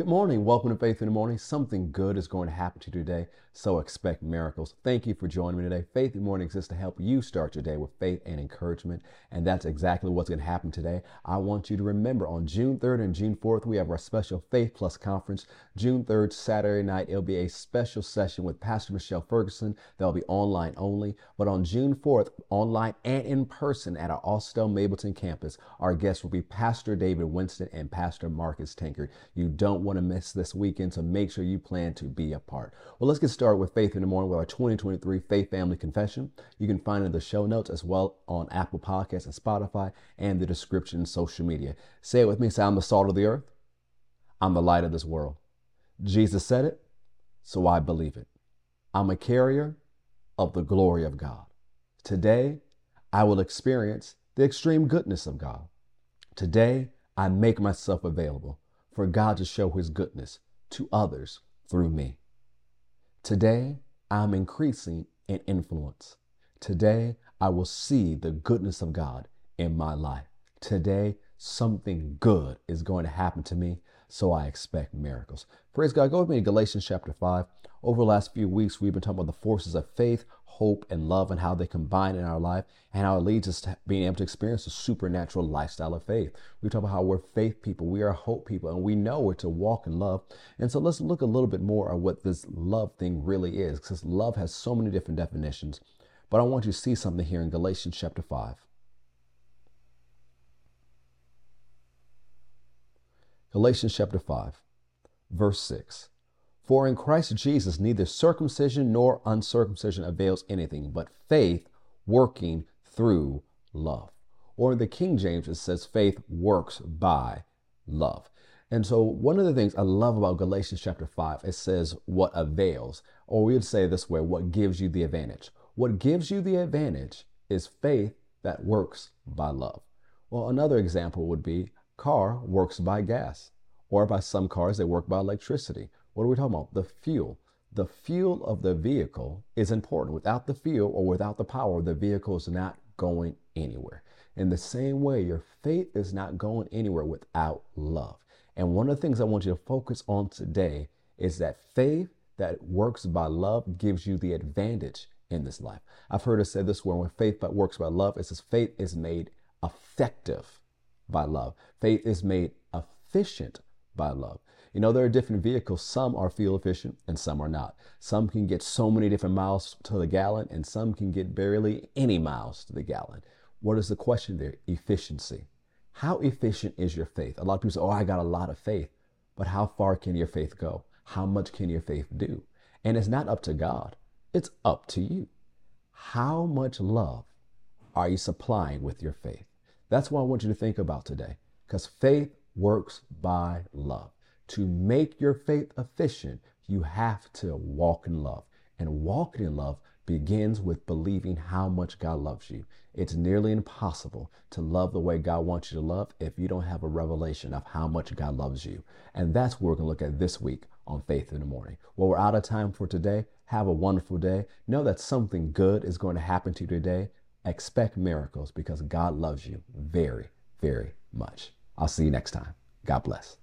Good morning. Welcome to Faith in the Morning. Something good is going to happen to you today, so expect miracles. Thank you for joining me today. Faith in the Morning exists to help you start your day with faith and encouragement, and that's exactly what's going to happen today. I want you to remember on June 3rd and June 4th, we have our special Faith Plus conference. June 3rd, Saturday night, it'll be a special session with Pastor Michelle Ferguson. That'll be online only. But on June 4th, online and in person at our Austell Mableton campus, our guests will be Pastor David Winston and Pastor Marcus Tankard. You don't want to miss this weekend, so make sure you plan to be a part. Well, let's get started with Faith in the Morning with our 2023 Faith Family Confession. You can find it in the show notes as well on Apple Podcasts and Spotify and the description social media. Say it with me. Say, I'm the salt of the earth. I'm the light of this world. Jesus said it, so I believe it. I'm a carrier of the glory of God. Today, I will experience the extreme goodness of God. Today, I make myself available for God to show his goodness to others through me. Today, I'm increasing in influence. Today, I will see the goodness of God in my life. Today, something good is going to happen to me, so I expect miracles. Praise God. Go with me to Galatians chapter 5. Over the last few weeks, we've been talking about the forces of faith, hope, and love and how they combine in our life and how it leads us to being able to experience a supernatural lifestyle of faith. We talk about how we're faith people, we are hope people, and we know we're to walk in love. And so let's look a little bit more at what this love thing really is, because love has so many different definitions. But I want you to see something here in Galatians chapter 5. Galatians chapter 5, verse 6. For in Christ Jesus neither circumcision nor uncircumcision avails anything, but faith working through love. Or in the King James, it says faith works by love. And so, one of the things I love about Galatians chapter 5, it says what avails, or we would say this way, what gives you the advantage. What gives you the advantage is faith that works by love. Well, another example would be car works by gas, or by some cars, they work by electricity. What are we talking about? The fuel. The fuel of the vehicle is important. Without the fuel or without the power, the vehicle is not going anywhere. In the same way, your faith is not going anywhere without love. And one of the things I want you to focus on today is that faith that works by love gives you the advantage in this life. I've heard it said this word when faith works by love, it says faith is made effective by love. Faith is made efficient by love. You know, there are different vehicles. Some are fuel efficient and some are not. Some can get so many different miles to the gallon and some can get barely any miles to the gallon. What is the question there? Efficiency. How efficient is your faith? A lot of people say, Oh, I got a lot of faith. But how far can your faith go? How much can your faith do? And it's not up to God, it's up to you. How much love are you supplying with your faith? That's what I want you to think about today. Because faith works by love. To make your faith efficient, you have to walk in love. And walking in love begins with believing how much God loves you. It's nearly impossible to love the way God wants you to love if you don't have a revelation of how much God loves you. And that's what we're going to look at this week on Faith in the Morning. Well, we're out of time for today. Have a wonderful day. Know that something good is going to happen to you today. Expect miracles because God loves you very, very much. I'll see you next time. God bless.